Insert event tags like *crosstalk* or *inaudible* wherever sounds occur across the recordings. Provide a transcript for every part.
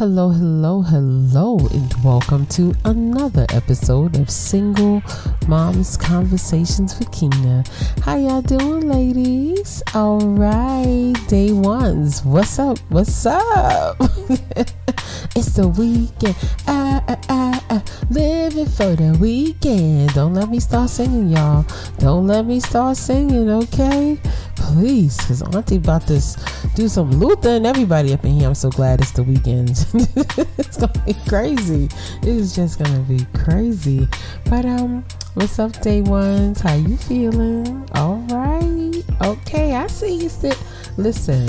Hello, hello, hello, and welcome to another episode of Single Moms Conversations with Keyna. How y'all doing, ladies? All right, day ones. What's up? What's up? *laughs* it's the weekend. Ah, ah, ah, ah. Living for the weekend. Don't let me start singing, y'all. Don't let me start singing, okay? Please, because Auntie about to do some Luther and everybody up in here. I'm so glad it's the weekend. *laughs* it's gonna be crazy. It's just gonna be crazy. But um, what's up, day ones? How you feeling? All right. Okay, I see you sit. Listen,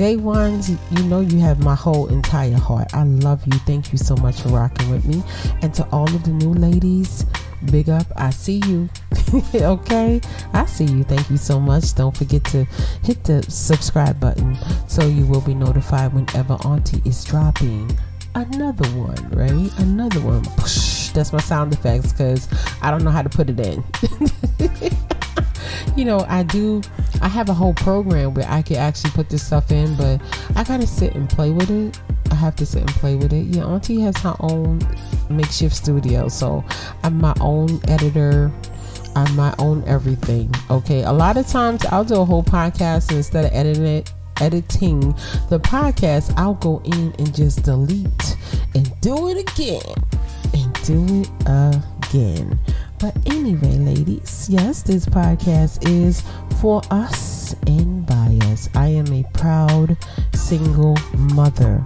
day ones, you know you have my whole entire heart. I love you. Thank you so much for rocking with me. And to all of the new ladies, big up. I see you. *laughs* okay, I see you. Thank you so much. Don't forget to hit the subscribe button so you will be notified whenever Auntie is dropping another one, right? Another one. That's my sound effects because I don't know how to put it in. *laughs* you know, I do. I have a whole program where I can actually put this stuff in, but I gotta sit and play with it. I have to sit and play with it. Yeah, Auntie has her own makeshift studio, so I'm my own editor. I'm my own everything. Okay, a lot of times I'll do a whole podcast and instead of editing it, editing the podcast, I'll go in and just delete and do it again and do it again. But anyway, ladies, yes, this podcast is for us and by us. I am a proud single mother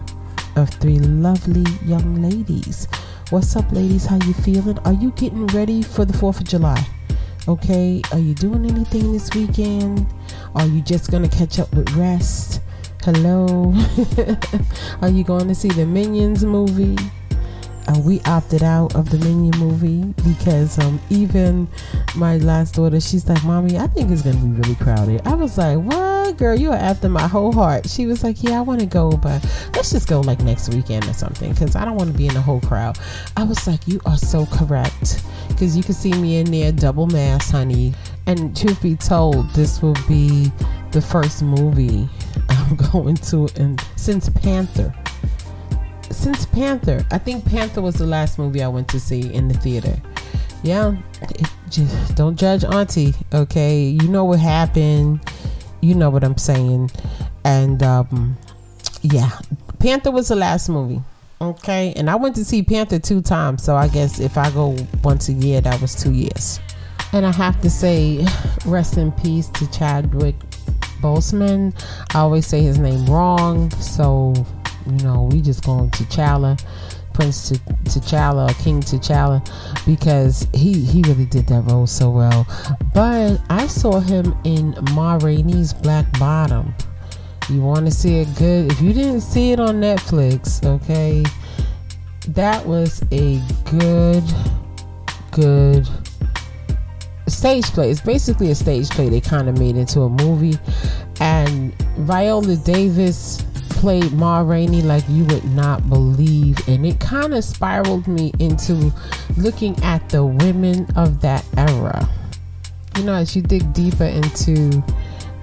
of three lovely young ladies. What's up, ladies? How you feeling? Are you getting ready for the 4th of July? Okay, are you doing anything this weekend? Are you just gonna catch up with rest? Hello? *laughs* are you going to see the Minions movie? Uh, we opted out of the Minion movie because um, even my last daughter, she's like, "Mommy, I think it's gonna be really crowded." I was like, "What, girl? You are after my whole heart." She was like, "Yeah, I want to go, but let's just go like next weekend or something because I don't want to be in the whole crowd." I was like, "You are so correct," because you can see me in there double mask, honey. And truth be told, this will be the first movie *laughs* I'm going to, and since Panther since Panther. I think Panther was the last movie I went to see in the theater. Yeah, just don't judge Auntie. Okay, you know what happened. You know what I'm saying. And um, yeah, Panther was the last movie. Okay, and I went to see Panther two times. So I guess if I go once a year, that was two years. And I have to say, rest in peace to Chadwick Boseman. I always say his name wrong, so you know, we just going to T'Challa, Prince T'Challa, or King T'Challa, because he he really did that role so well. But I saw him in Ma Rainey's Black Bottom. You want to see it good? If you didn't see it on Netflix, okay, that was a good, good stage play. It's basically a stage play they kind of made into a movie. And Viola Davis played Ma Rainey like you would not believe, and it kind of spiraled me into looking at the women of that era. You know, as you dig deeper into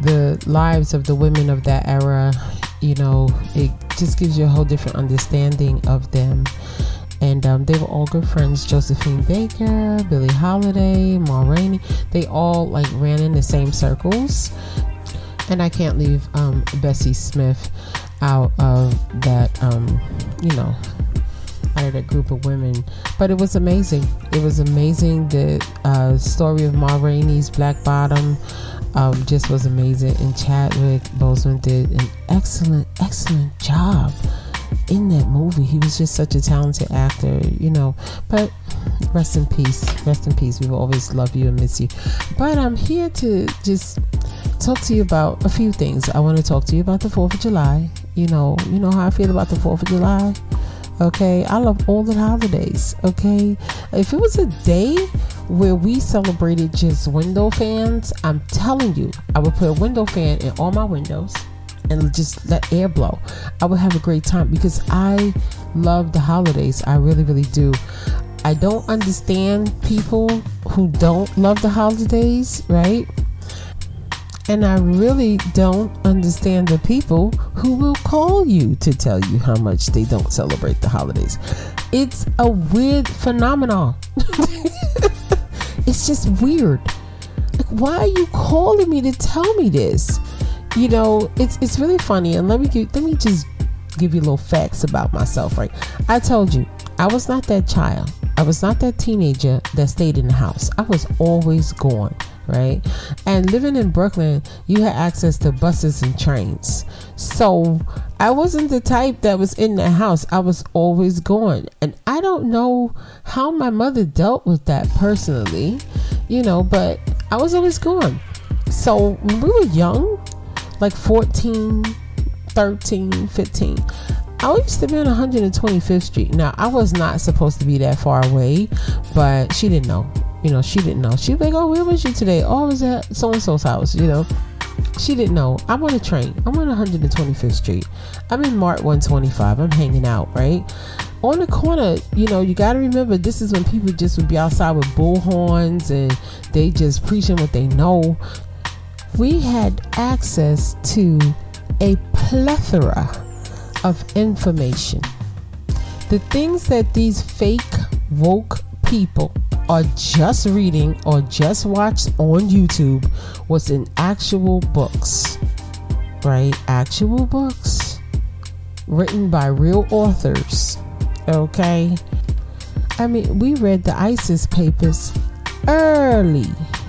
the lives of the women of that era, you know, it just gives you a whole different understanding of them. And um, they were all good friends. Josephine Baker, Billie Holiday, Ma Rainey. They all like ran in the same circles. And I can't leave um, Bessie Smith out of that, um, you know, out of that group of women. But it was amazing. It was amazing. The uh, story of Ma Rainey's Black Bottom um, just was amazing. And Chadwick Boseman did an excellent, excellent job in that movie. He was just such a talented actor, you know. But rest in peace. Rest in peace. We will always love you and miss you. But I'm here to just talk to you about a few things. I want to talk to you about the 4th of July. You know, you know how I feel about the 4th of July. Okay, I love all the holidays. Okay, if it was a day where we celebrated just window fans, I'm telling you, I would put a window fan in all my windows and just let air blow. I would have a great time because I love the holidays. I really, really do. I don't understand people who don't love the holidays, right? And I really don't understand the people who will call you to tell you how much they don't celebrate the holidays. It's a weird phenomenon. *laughs* it's just weird. Like, why are you calling me to tell me this? You know, it's it's really funny. And let me give, let me just give you little facts about myself. Right, I told you I was not that child. I was not that teenager that stayed in the house. I was always gone right? And living in Brooklyn, you had access to buses and trains. So I wasn't the type that was in the house. I was always gone. And I don't know how my mother dealt with that personally, you know, but I was always gone. So when we were young, like 14, 13, 15, I used to be on 125th Street. Now, I was not supposed to be that far away, but she didn't know you know, she didn't know. She was like, "Oh, where was you today? Oh, I was at so and so's house." You know, she didn't know. I'm on a train. I'm on 125th Street. I'm in Mart 125. I'm hanging out right on the corner. You know, you got to remember this is when people just would be outside with bullhorns and they just preaching what they know. We had access to a plethora of information. The things that these fake woke people are just reading or just watched on YouTube was in actual books, right? Actual books written by real authors, okay? I mean, we read the Isis papers early.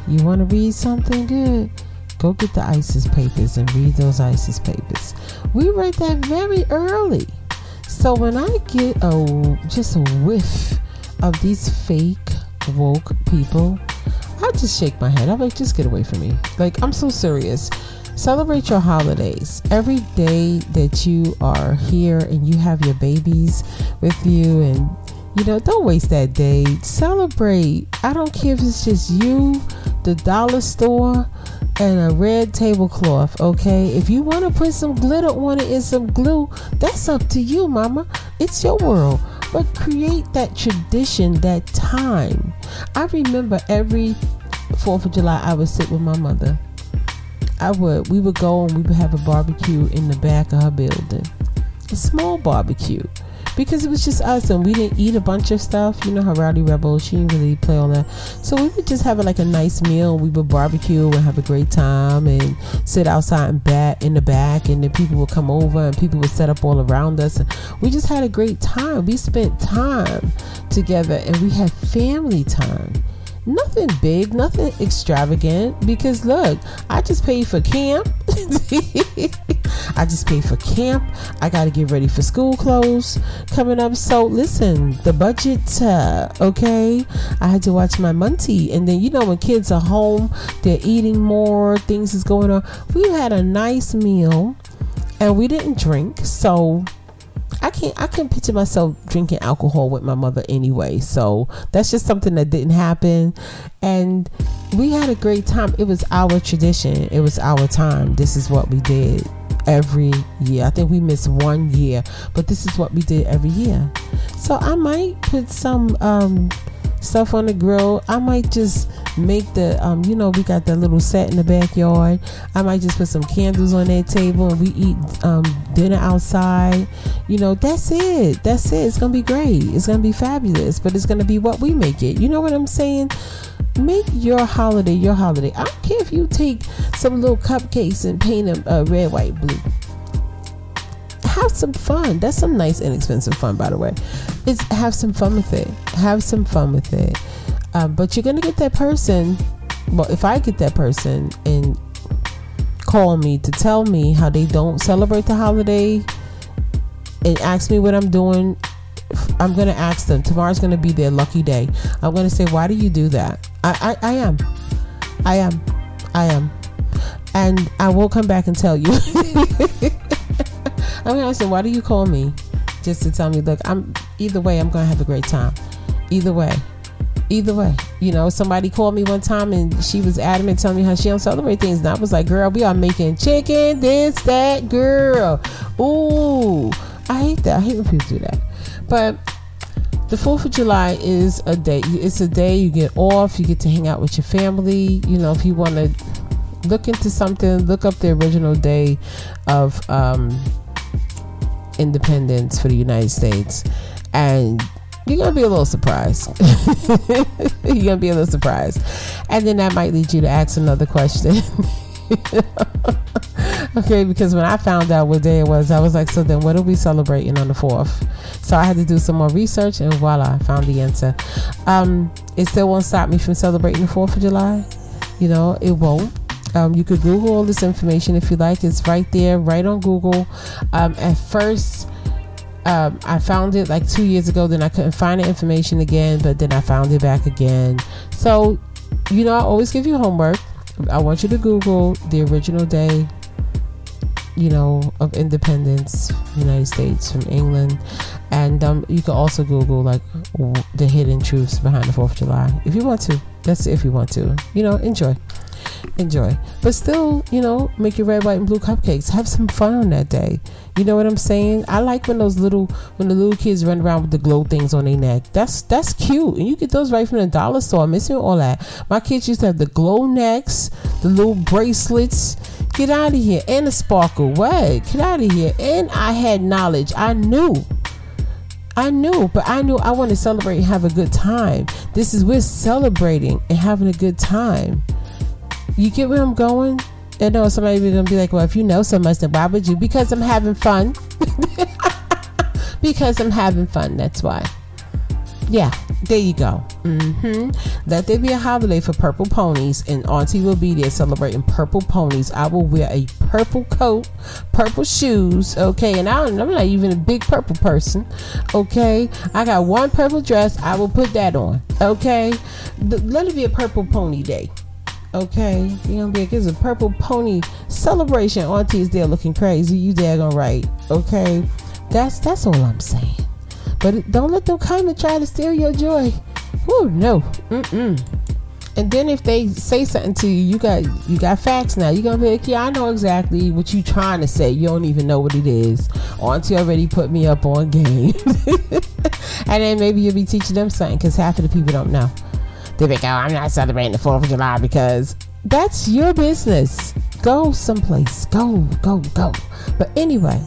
You want to read something good? Go get the Isis papers and read those Isis papers. We read that very early. So when I get a just a whiff of these fake woke people, I just shake my head. I'm like, just get away from me. Like, I'm so serious. Celebrate your holidays. Every day that you are here and you have your babies with you, and you know, don't waste that day. Celebrate. I don't care if it's just you, the dollar store, and a red tablecloth, okay? If you want to put some glitter on it and some glue, that's up to you, mama. It's your world but create that tradition, that time. I remember every 4th of July, I would sit with my mother. I would, we would go and we would have a barbecue in the back of her building, a small barbecue because it was just us and we didn't eat a bunch of stuff. You know how Rowdy Rebel, she didn't really play all that. So we would just have like a nice meal. We would barbecue and have a great time and sit outside and bat in the back and then people would come over and people would set up all around us. We just had a great time. We spent time together and we had family time nothing big, nothing extravagant. Because look, I just paid for camp. *laughs* I just paid for camp. I got to get ready for school clothes coming up. So listen, the budget, uh, okay. I had to watch my Monty, and then you know when kids are home, they're eating more. Things is going on. We had a nice meal, and we didn't drink. So I can't I can't picture myself drinking alcohol with my mother anyway. So that's just something that didn't happen. And we had a great time. It was our tradition. It was our time. This is what we did every year. I think we missed one year, but this is what we did every year. So I might put some um stuff on the grill. I might just make the um, you know, we got that little set in the backyard. I might just put some candles on that table and we eat um, dinner outside. You know, that's it. That's it. It's gonna be great. It's gonna be fabulous. But it's gonna be what we make it. You know what I'm saying? Make your holiday your holiday. I don't care if you take some little cupcakes and paint them uh, red, white, blue have some fun. That's some nice, inexpensive fun, by the way. It's have some fun with it. Have some fun with it. Um, but you're gonna get that person. Well, if I get that person and call me to tell me how they don't celebrate the holiday and ask me what I'm doing, I'm gonna ask them. Tomorrow's gonna be their lucky day. I'm gonna say, why do you do that? I, I, I am. I am. I am. And I will come back and tell you. *laughs* I'm gonna say, why do you call me? Just to tell me, look, I'm either way, I'm gonna have a great time. Either way. Either way. You know, somebody called me one time and she was adamant telling me how she don't celebrate things. And I was like, girl, we are making chicken, this, that, girl. Ooh. I hate that. I hate when people do that. But the 4th of July is a day. It's a day you get off. You get to hang out with your family. You know, if you want to look into something. Look up the original day of um, independence for the United States, and you're gonna be a little surprised. *laughs* you're gonna be a little surprised, and then that might lead you to ask another question. *laughs* okay, because when I found out what day it was, I was like, so then what are we celebrating on the 4th? So I had to do some more research and voila, I found the answer. Um, it still won't stop me from celebrating the 4th of July. You know, it won't. Um, you could Google all this information if you like. It's right there, right on Google. Um, at first, um, I found it like two years ago. Then I couldn't find the information again, but then I found it back again. So, you know, I always give you homework. I want you to Google the original day, you know, of independence, United States from England, and um, you can also Google like the hidden truths behind the Fourth of July if you want to. That's if you want to. You know, enjoy enjoy. But still, you know, make your red, white, and blue cupcakes. Have some fun on that day. You know what I'm saying? I like when those little when the little kids run around with the glow things on their neck. That's that's cute. And you get those right from the dollar store. I'm missing all that. My kids used to have the glow necks, the little bracelets. Get out of here. And the sparkle. What? Get out of here. And I had knowledge. I knew. I knew, but I knew I want to celebrate and have a good time. This is we're celebrating and having a good time. You get where I'm going? I know somebody be gonna be like, well, if you know so much, then why would you? Because I'm having fun. *laughs* because I'm having fun. That's why. Yeah, there you go. Mm-hmm. Let there be a holiday for purple ponies, and Auntie will be there celebrating purple ponies. I will wear a purple coat, purple shoes. Okay, and I, I'm not even a big purple person. Okay, I got one purple dress. I will put that on. Okay, let it be a purple pony day. Okay, you be like, it's a purple pony celebration. Auntie's there looking crazy. You daggone right. Okay, that's that's all I'm saying. But don't let them come and try to steal your joy. Oh no. Mm-mm. And then if they say something to you, you got you got facts now. You're gonna be like, yeah, I know exactly what you trying to say. You don't even know what it is. Auntie already put me up on game. *laughs* and then maybe you'll be teaching them something because half of the people don't know They be like, oh, I'm not celebrating the 4th of July because that's your business. Go someplace. Go, go, go. But anyway,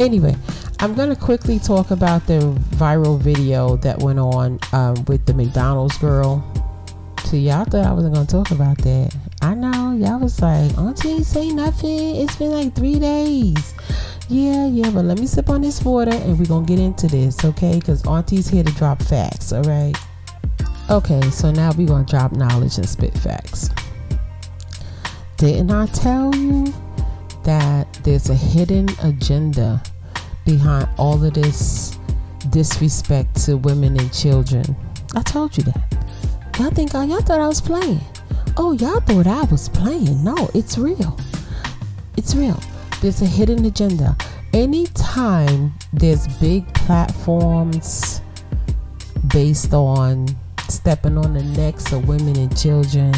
anyway, I'm going to quickly talk about the viral video that went on um, with the McDonald's girl. So y'all thought I wasn't going to talk about that. I know. Y'all was like, Auntie, say nothing. It's been like three days. Yeah, yeah, but let me sip on this water and we're going to get into this, okay? Because Auntie's here to drop facts, all right? Okay, so now we're going to drop knowledge and spit facts. Didn't I tell you that there's a hidden agenda behind all of this disrespect to women and children? I told you that. Y'all think oh, y'all thought I was playing. Oh, y'all thought I was playing. No, it's real. It's real. There's a hidden agenda. Anytime there's big platforms based on stepping on the necks of women and children.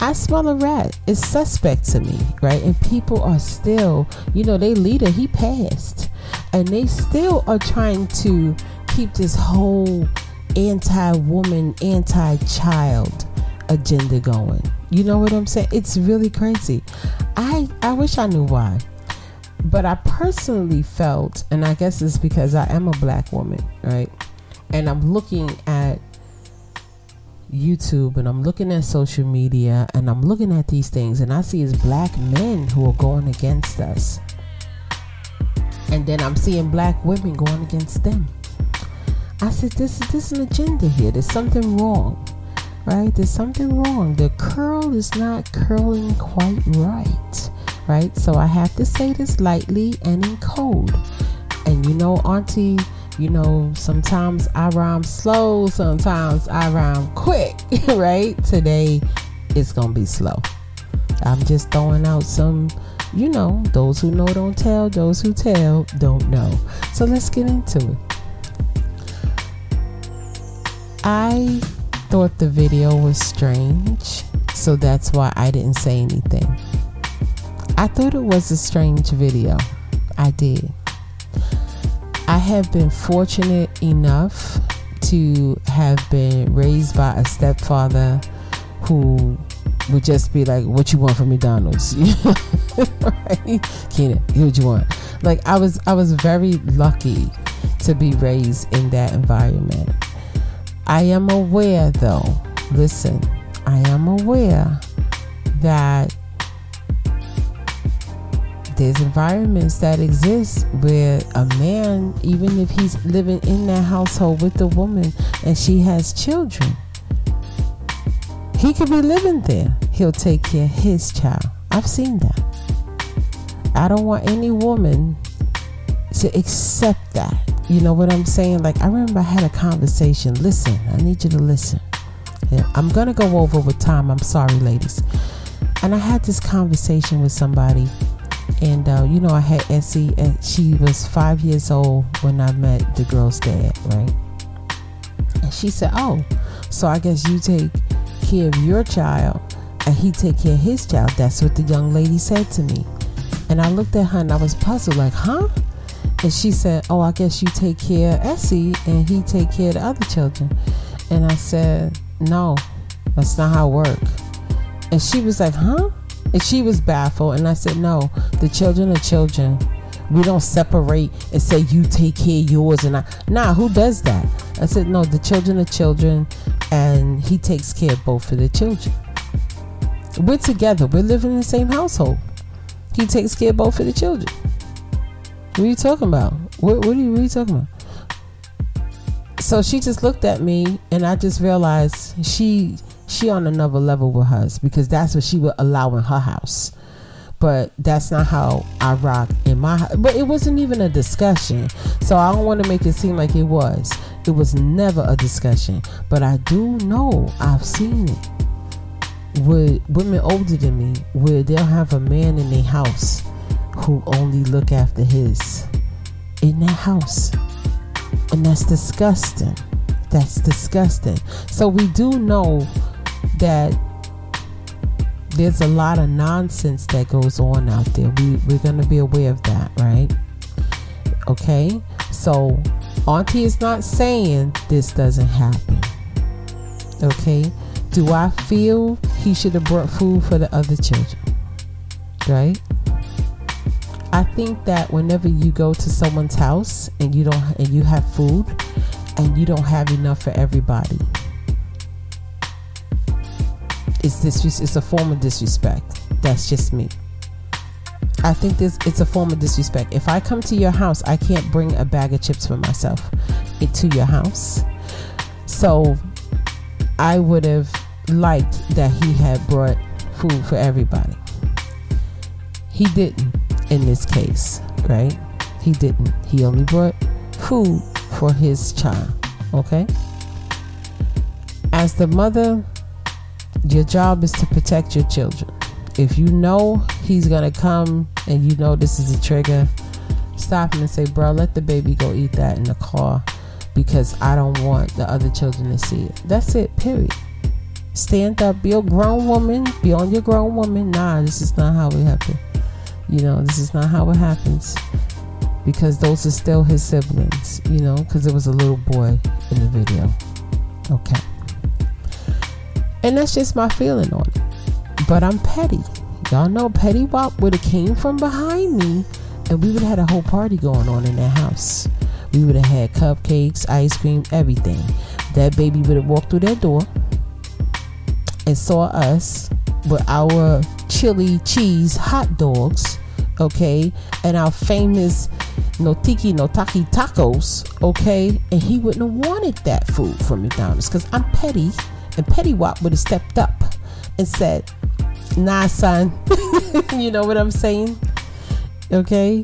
I smell a rat. It's suspect to me, right? And people are still, you know, they leader, he passed. And they still are trying to keep this whole anti woman, anti child agenda going. You know what I'm saying? It's really crazy. I I wish I knew why. But I personally felt, and I guess it's because I am a black woman, right? And I'm looking at YouTube and I'm looking at social media and I'm looking at these things and I see it's black men who are going against us. And then I'm seeing black women going against them. I said, this is this is an agenda here. There's something wrong. Right? There's something wrong. The curl is not curling quite right. Right? So I have to say this lightly and in code. And you know, Auntie you know, sometimes I rhyme slow, sometimes I rhyme quick, *laughs* right? Today it's gonna be slow. I'm just throwing out some, you know, those who know don't tell, those who tell don't know. So let's get into it. I thought the video was strange, so that's why I didn't say anything. I thought it was a strange video. I did. I have been fortunate enough to have been raised by a stepfather who would just be like, "What you want from McDonald's?" *laughs* right? What you want? Like I was, I was very lucky to be raised in that environment. I am aware, though. Listen, I am aware that there's environments that exist where a man, even if he's living in that household with the woman and she has children, he could be living there. He'll take care of his child. I've seen that. I don't want any woman to accept that. You know what I'm saying? Like, I remember I had a conversation. Listen, I need you to listen. I'm going to go over with time. I'm sorry, ladies. And I had this conversation with somebody. And, uh, you know, I had Essie, and she was five years old when I met the girl's dad, right? And she said, Oh, so I guess you take care of your child and he take care of his child. That's what the young lady said to me. And I looked at her and I was puzzled, like, huh? And she said, Oh, I guess you take care of Essie and he take care of the other children. And I said, No, that's not how it works. And she was like, Huh? And she was baffled. And I said, No, the children are children. We don't separate and say you take care of yours and I nah, who does that? I said, No, the children are children and he takes care of both of the children. We're together, we're living in the same household. He takes care of both of the children. What are you talking about? What, what, are, you, what are you talking about? So she just looked at me, and I just realized she she on another level with hers because that's what she would allow in her house. But that's not how I rock in my house. But it wasn't even a discussion. So I don't want to make it seem like it was. It was never a discussion. But I do know I've seen it with women older than me where they'll have a man in their house who only look after his in that house. And that's disgusting. That's disgusting. So we do know that there's a lot of nonsense that goes on out there. We, we're going to be aware of that, right? Okay? So, Auntie is not saying this doesn't happen. Okay? Do I feel he should have brought food for the other children? Right? I think that whenever you go to someone's house and you don't and you have food and you don't have enough for everybody, it's this it's a form of disrespect. That's just me. I think this it's a form of disrespect. If I come to your house, I can't bring a bag of chips for myself into your house. So I would have liked that he had brought food for everybody. He didn't in this case, right? He didn't. He only brought food for his child. Okay? As the mother, your job is to protect your children. If you know he's gonna come and you know this is a trigger, stop him and say, Bro, let the baby go eat that in the car because I don't want the other children to see it. That's it, period. Stand up, be a grown woman, be on your grown woman. Nah, this is not how it happened. You know, this is not how it happens because those are still his siblings, you know, because there was a little boy in the video. Okay. And that's just my feeling on it. But I'm petty. Y'all know Petty Wop would have came from behind me and we would have had a whole party going on in that house. We would have had cupcakes, ice cream, everything. That baby would have walked through that door and saw us with our chili cheese hot dogs, okay, and our famous Notiki Notaki tacos, okay, and he wouldn't have wanted that food from McDonald's because I'm petty, and Petty Wop would have stepped up and said, Nah, son, *laughs* you know what I'm saying, okay,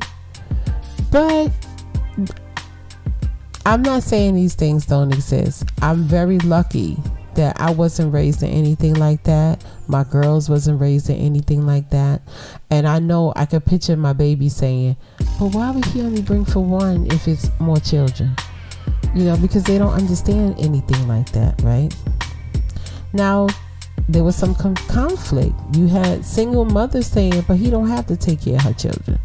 but. I'm not saying these things don't exist. I'm very lucky that I wasn't raised in anything like that. My girls wasn't raised in anything like that. And I know I could picture my baby saying, But why would he only bring for one if it's more children? You know, because they don't understand anything like that, right? Now, there was some conflict. You had single mothers saying, But he don't have to take care of her children.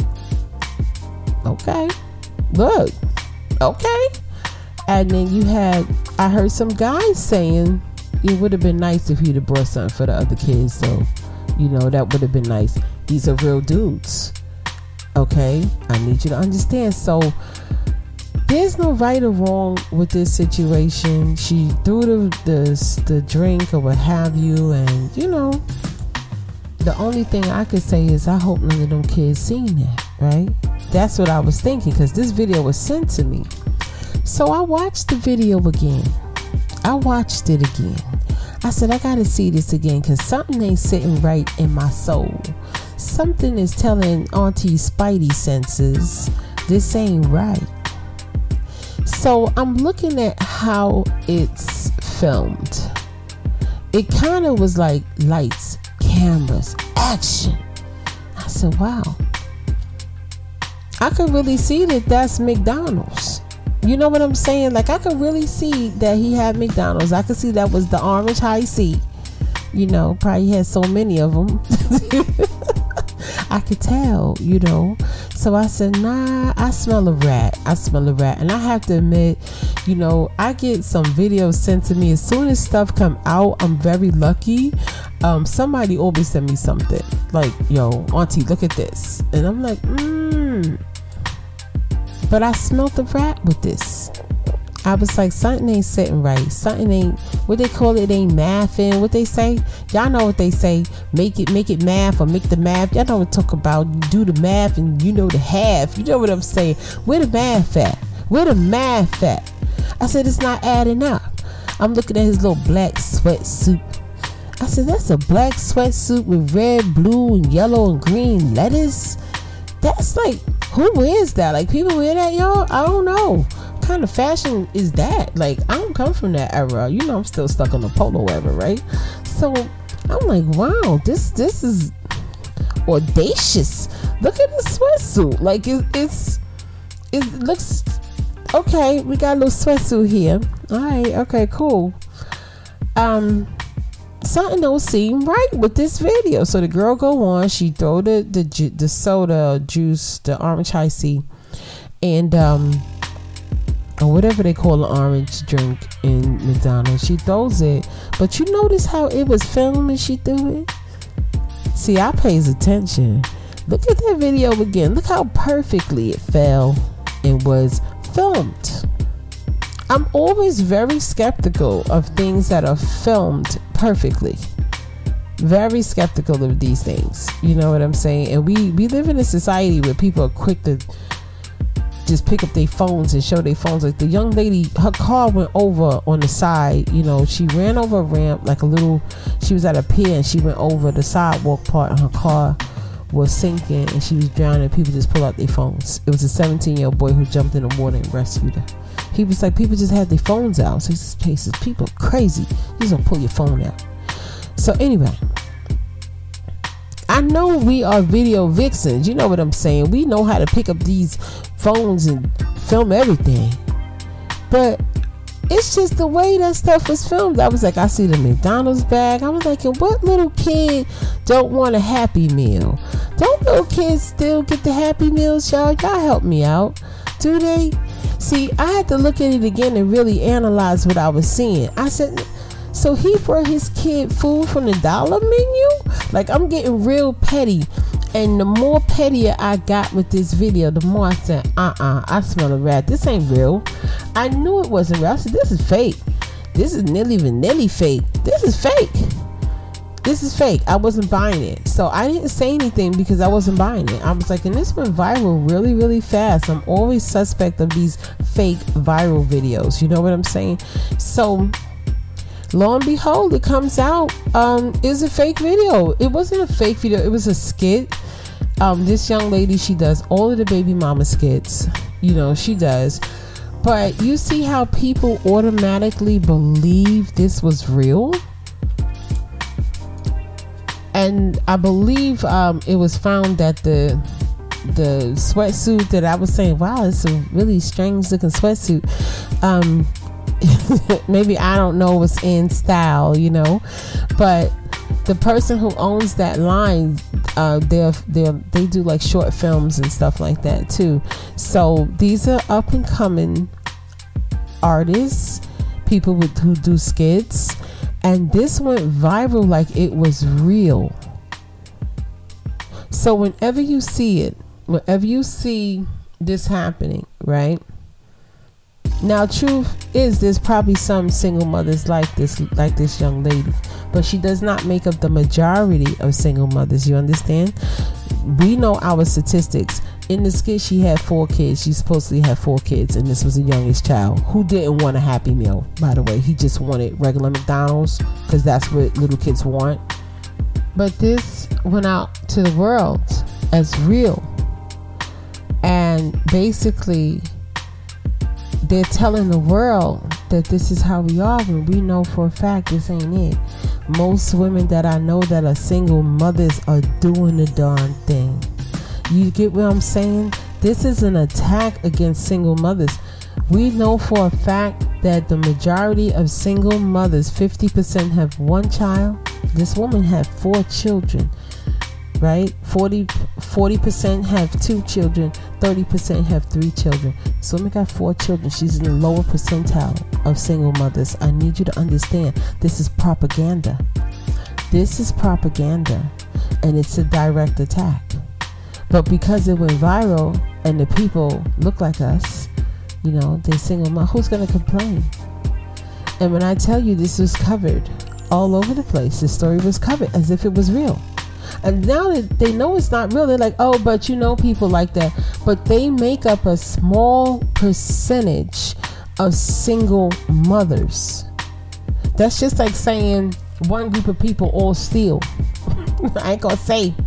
Okay. Look. Okay. And then you had, I heard some guys saying, it would have been nice if he'd have brought something for the other kids. So, you know, that would have been nice. These are real dudes. Okay, I need you to understand. So, there's no right or wrong with this situation. She threw the, the the drink or what have you, and you know, the only thing I could say is I hope none of them kids seen that. Right? That's what I was thinking because this video was sent to me. So I watched the video again. I watched it again. I said I gotta see this again because something ain't sitting right in my soul. Something is telling Auntie Spidey senses this ain't right. So I'm looking at how it's filmed. It kind of was like lights, cameras, action. I said, wow. I could really see that that's McDonald's. You know what I'm saying? Like I could really see that he had McDonald's. I could see that was the orange Hi-C. You know, probably had so many of them. *laughs* I could tell, you know. So I said, nah, I smell a rat. I smell a rat. And I have to admit, you know, I get some videos sent to me. As soon as stuff come out, I'm very lucky. Um, somebody always send me something. Like, yo, auntie, look at this. And I'm like, mmm. But I smelled the rat with this. I was like, something ain't sitting right. Something ain't what they call it ain't mathing. What they say? Y'all know what they say. Make it make it math or make the math. Y'all know what talk about. Do the math and you know the half. You know what I'm saying? Where the math at? Where the math at? I said it's not adding up. I'm looking at his little black sweatsuit. I said that's a black sweatsuit with red, blue, and yellow and green lettuce. That's like who wears that? Like people wear that, y'all? I don't know kind of fashion is that? Like, I don't come from that era. You know, I'm still stuck on the polo era, right? So I'm like, wow, this this is audacious. Look at the sweatsuit. Like it, it's it looks okay. We got a little sweatsuit here. All right, okay, cool. Um, something don't seem right with this video. So the girl go on. She throw the the the soda juice, the orange Hi-C, and um or whatever they call an orange drink in McDonald's. She throws it, but you notice how it was filmed and she threw it. See, I pays attention. Look at that video again. Look how perfectly it fell and was filmed. I'm always very skeptical of things that are filmed perfectly. Very skeptical of these things. You know what I'm saying? And we we live in a society where people are quick to just pick up their phones and show their phones. Like the young lady, her car went over on the side. You know, she ran over a ramp like a little. She was at a pier and she went over the sidewalk part, and her car was sinking and she was drowning. People just pull out their phones. It was a 17 year old boy who jumped in the water and rescued her. He was like, people just had their phones out. So this place is people crazy. You just don't pull your phone out. So anyway, I know we are video vixens. You know what I'm saying? We know how to pick up these phones and film everything. But it's just the way that stuff was filmed. I was like, I see the McDonald's bag. I was like, and what little kid don't want a Happy Meal? Don't little kids still get the Happy Meals, y'all? Y'all help me out. Do they? See, I had to look at it again and really analyze what I was seeing. I said, so he brought his kid food from the dollar menu? Like, I'm getting real petty. And the more pettier I got with this video, the more I said, uh uh I smell a rat. This ain't real. I knew it wasn't real. I said, this is fake. This is Milli Vanilli fake. This is fake. This is fake. I wasn't buying it. So I didn't say anything because I wasn't buying it. I was like, and this went viral really, really fast. I'm always suspect of these fake viral videos. You know what I'm saying? So lo and behold, it comes out um, is a fake video. It wasn't a fake video. It was a skit. Um, this young lady, she does all of the baby mama skits. You know, she does. But you see how people automatically believe this was real? And I believe um, it was found that the the sweatsuit that I was saying, wow, it's a really strange looking sweatsuit. Um, *laughs* maybe I don't know what's in style, you know, but the person who owns that line, uh, they they do like short films and stuff like that too. So these are up and coming artists, people with, who do skits, And this went viral like it was real. So whenever you see it, whenever you see this happening, right? Now, truth is, there's probably some single mothers like this, like this young lady, but she does not make up the majority of single mothers. You understand? We know our statistics. In the skit, she had four kids. She supposedly had four kids, and this was the youngest child who didn't want a Happy Meal. By the way, he just wanted regular McDonald's because that's what little kids want. But this went out to the world as real, and basically they're telling the world that this is how we are when we know for a fact this ain't it. Most women that I know that are single mothers are doing the darn thing. You get what I'm saying? This is an attack against single mothers. We know for a fact that the majority of single mothers, 50% have one child. This woman had four children right? 40 percent have two children 30% have three children. So woman got four children. She's in the lower percentile of single mothers. I need you to understand this is propaganda. This is propaganda and it's a direct attack. But because it went viral and the people look like us you know they single mom who's going to complain? And when i tell you this was covered all over the place the story was covered as if it was real and now that they know it's not real, they're like, oh, but you know people like that. But they make up a small percentage of single mothers. That's just like saying one group of people all steal. *laughs* I ain't gonna say. *laughs*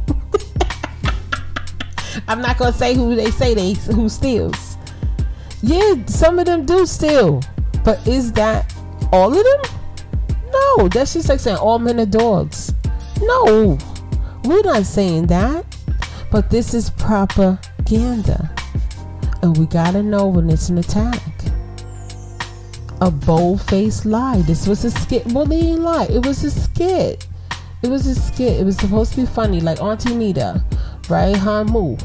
I'm not gonna say who they say they who steals. Yeah, some of them do steal, but is that all of them? No, that's just like saying all men are dogs. No, we're not saying that, but this is propaganda. And we gotta know when it's an attack. A bold faced lie. This was a skit. Well, they didn't lie. It was a skit. It was a skit. It was supposed to be funny, like Auntie Nita, right? Han Mu.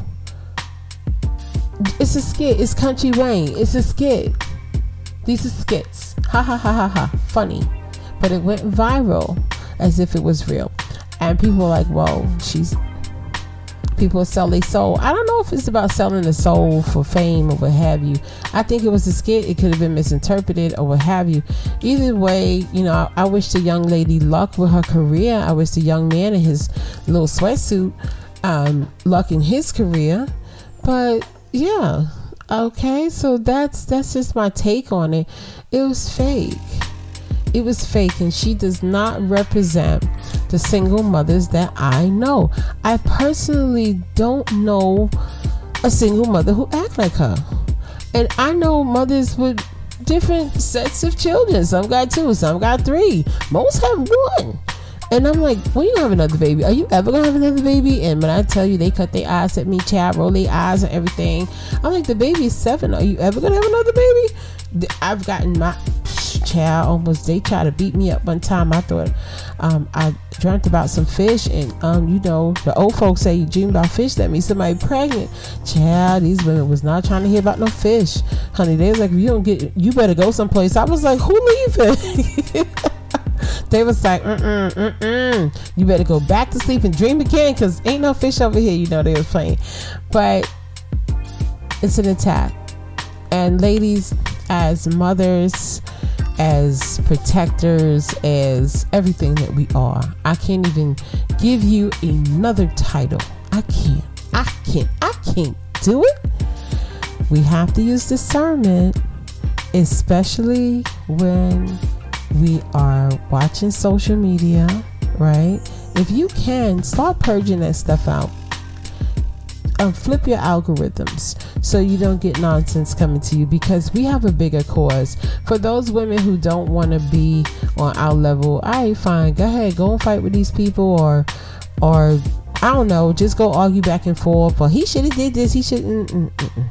It's a skit. It's Country Wayne. It's a skit. These are skits. Ha ha ha ha ha. Funny. But it went viral as if it was real and people are like, "Whoa, she's." People sell their soul. I don't know if it's about selling the soul for fame or what have you. I think it was a skit. It could have been misinterpreted or what have you. Either way, you know, I, I wish the young lady luck with her career. I wish the young man in his little sweatsuit um, luck in his career. But yeah, okay. So that's that's just my take on it. It was fake it was fake and she does not represent the single mothers that I know. I personally don't know a single mother who act like her. And I know mothers with different sets of children. Some got two, some got three. Most have one. And I'm like, when you have another baby, are you ever gonna have another baby? And when I tell you they cut their eyes at me, child, roll their eyes and everything, I'm like, the baby is seven. Are you ever gonna have another baby? I've gotten my child almost they tried to beat me up one time. I thought um, i dreamt about some fish and um, you know the old folks say you dream about fish that means somebody pregnant. Child these women was not trying to hear about no fish. Honey they was like you don't get you better go someplace. I was like who leaving? *laughs* They was like mm-mm, mm-mm. you better go back to sleep and dream again because ain't no fish over here you know they was playing. But it's an attack. And ladies as mothers as protectors, as everything that we are. I can't even give you another title. I can't. I can't. I can't do it. We have to use discernment, especially when we are watching social media, right? If you can, start purging that stuff out flip your algorithms so you don't get nonsense coming to you because we have a bigger cause. For those women who don't want to be on our level, I right, fine. Go ahead, go and fight with these people, or or I don't know, just go argue back and forth. Or he should have did this. He shouldn't. Mm, mm,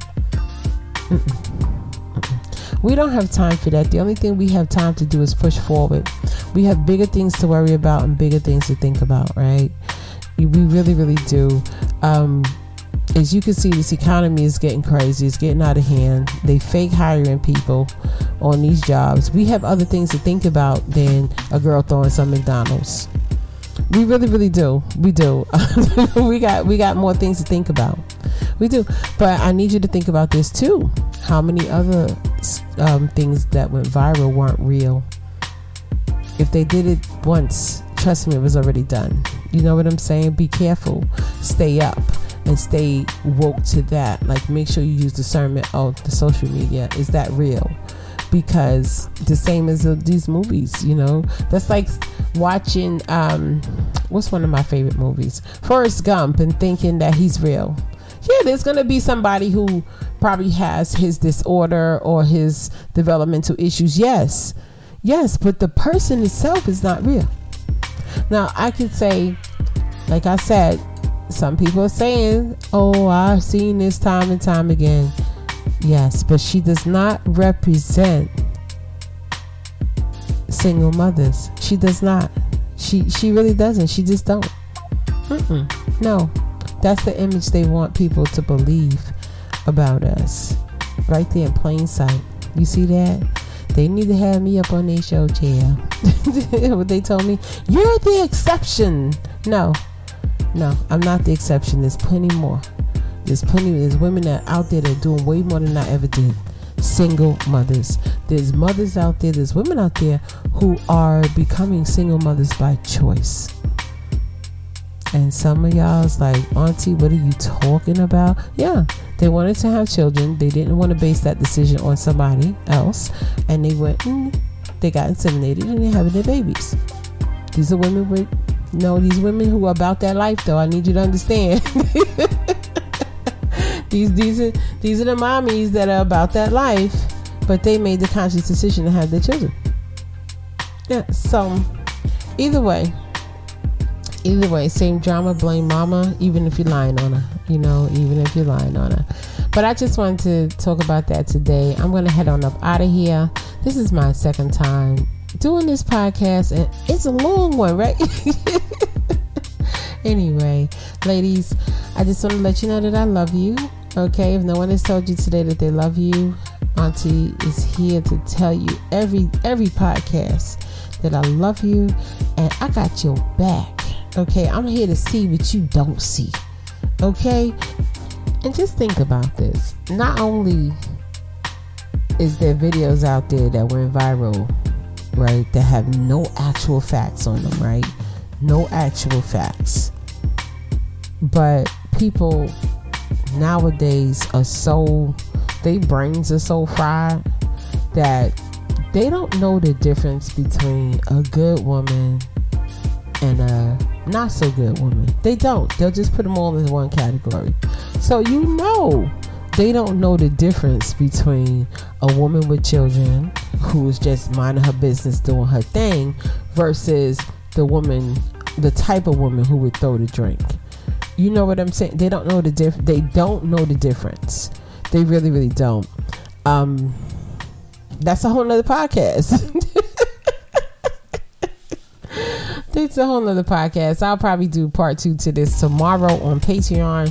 mm, we don't have time for that. The only thing we have time to do is push forward. We have bigger things to worry about and bigger things to think about, right? We really, really do. Um, as you can see, this economy is getting crazy. It's getting out of hand. They fake hiring people on these jobs. We have other things to think about than a girl throwing some McDonald's. We really, really do. We do. *laughs* we got we got more things to think about. We do. But I need you to think about this too. How many other um, things that went viral weren't real? If they did it once, trust me, it was already done. You know what I'm saying? Be careful. Stay up and stay woke to that. Like, make sure you use discernment of the social media. Is that real? Because the same as these movies, you know, that's like watching um, what's one of my favorite movies, Forrest Gump, and thinking that he's real. Yeah, there's gonna be somebody who probably has his disorder or his developmental issues. Yes, yes, but the person itself is not real. Now, I could say, like I said, some people are saying, oh, I've seen this time and time again. Yes, but she does not represent single mothers. She does not. She she really doesn't. She just don't. Mm-mm. No, that's the image they want people to believe about us. Right there in plain sight. You see that? They need to have me up on their show chair. *laughs* what they told me, you're the exception. No, no, I'm not the exception. There's plenty more. There's plenty. There's women that out there that are doing way more than I ever did. Single mothers. There's mothers out there. There's women out there who are becoming single mothers by choice. And some of y'all's like, Auntie, what are you talking about? Yeah, they wanted to have children. They didn't want to base that decision on somebody else. And they went, mm, they got inseminated and they're having their babies. These are women with no, these women who are about that life, though, I need you to understand. *laughs* these these are these are the mommies that are about that life, but they made the conscious decision to have their children. Yeah. So, either way, either way, same drama. Blame mama, even if you're lying on her. You know, even if you're lying on her. But I just wanted to talk about that today. I'm gonna head on up out of here. This is my second time doing this podcast, and it's a long one, right? *laughs* anyway, ladies, I just want to let you know that I love you. Okay, if no one has told you today that they love you, Auntie is here to tell you every every podcast that I love you and I got your back. Okay, I'm here to see what you don't see. Okay, and just think about this. Not only is there videos out there that went viral right, that have no actual facts on them, right? No actual facts. But people nowadays are so, their brains are so fried that they don't know the difference between a good woman and a not so good woman. They don't. They'll just put them all in one category. So you know they don't know the difference between a woman with children who is just minding her business doing her thing versus the woman the type of woman who would throw the drink. You know what i'm saying? They don't know the diff they don't know the difference. They really really don't. Um that's a whole nother podcast. *laughs* It's a whole nother podcast. I'll probably do part two to this tomorrow on Patreon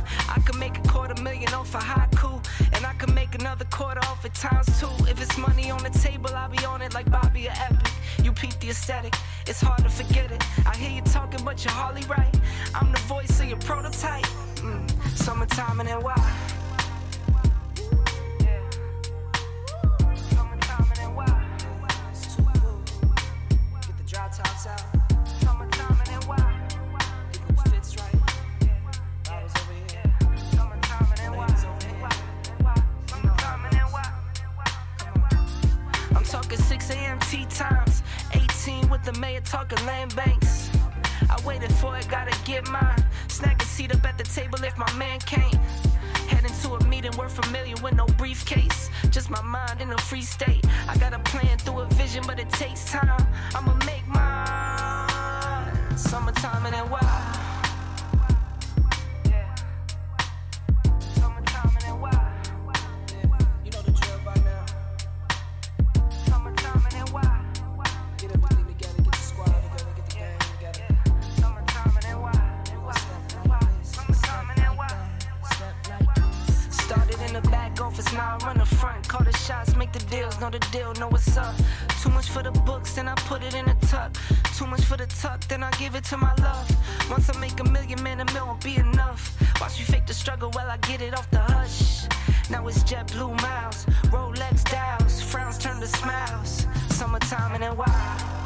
times two. If it's money on the table, I'll be on it like Bobby or Epic. You peep the aesthetic, it's hard to forget it. I hear you talking, but you're hardly right. I'm the voice of your prototype. Mm. Summertime and then why? The deals, know the deal, know what's up. Too much for the books, then I put it in a tuck. Too much for the tuck, then I give it to my love. Once I make a million, man, a won't be enough. Watch me fake the struggle while I get it off the hush. Now it's JetBlue miles, Rolex dials, frowns turn to smiles. Summertime and then wild.